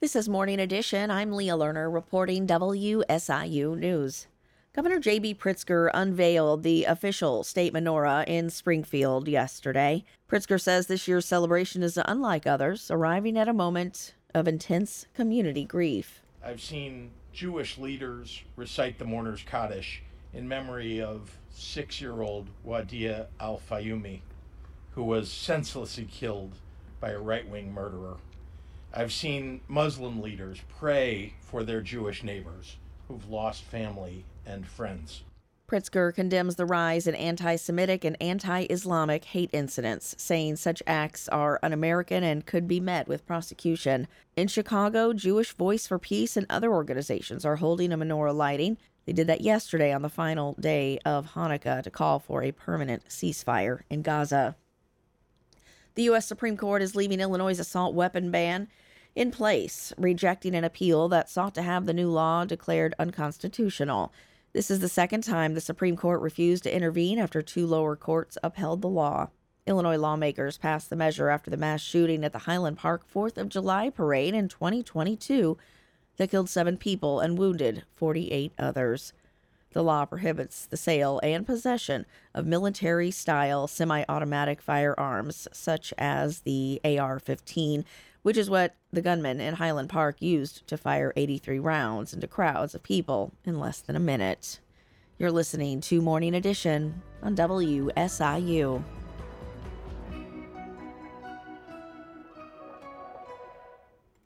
This is Morning Edition. I'm Leah Lerner reporting WSIU News. Governor J.B. Pritzker unveiled the official state menorah in Springfield yesterday. Pritzker says this year's celebration is unlike others, arriving at a moment of intense community grief. I've seen Jewish leaders recite the Mourner's Kaddish in memory of six year old Wadea al Fayoume, who was senselessly killed by a right wing murderer. I've seen Muslim leaders pray for their Jewish neighbors who've lost family and friends. Pritzker condemns the rise in anti Semitic and anti Islamic hate incidents, saying such acts are un American and could be met with prosecution. In Chicago, Jewish Voice for Peace and other organizations are holding a menorah lighting. They did that yesterday on the final day of Hanukkah to call for a permanent ceasefire in Gaza. The U.S. Supreme Court is leaving Illinois' assault weapon ban in place, rejecting an appeal that sought to have the new law declared unconstitutional. This is the second time the Supreme Court refused to intervene after two lower courts upheld the law. Illinois lawmakers passed the measure after the mass shooting at the Highland Park 4th of July parade in 2022 that killed seven people and wounded 48 others. The law prohibits the sale and possession of military style semi automatic firearms, such as the AR 15, which is what the gunman in Highland Park used to fire 83 rounds into crowds of people in less than a minute. You're listening to Morning Edition on WSIU.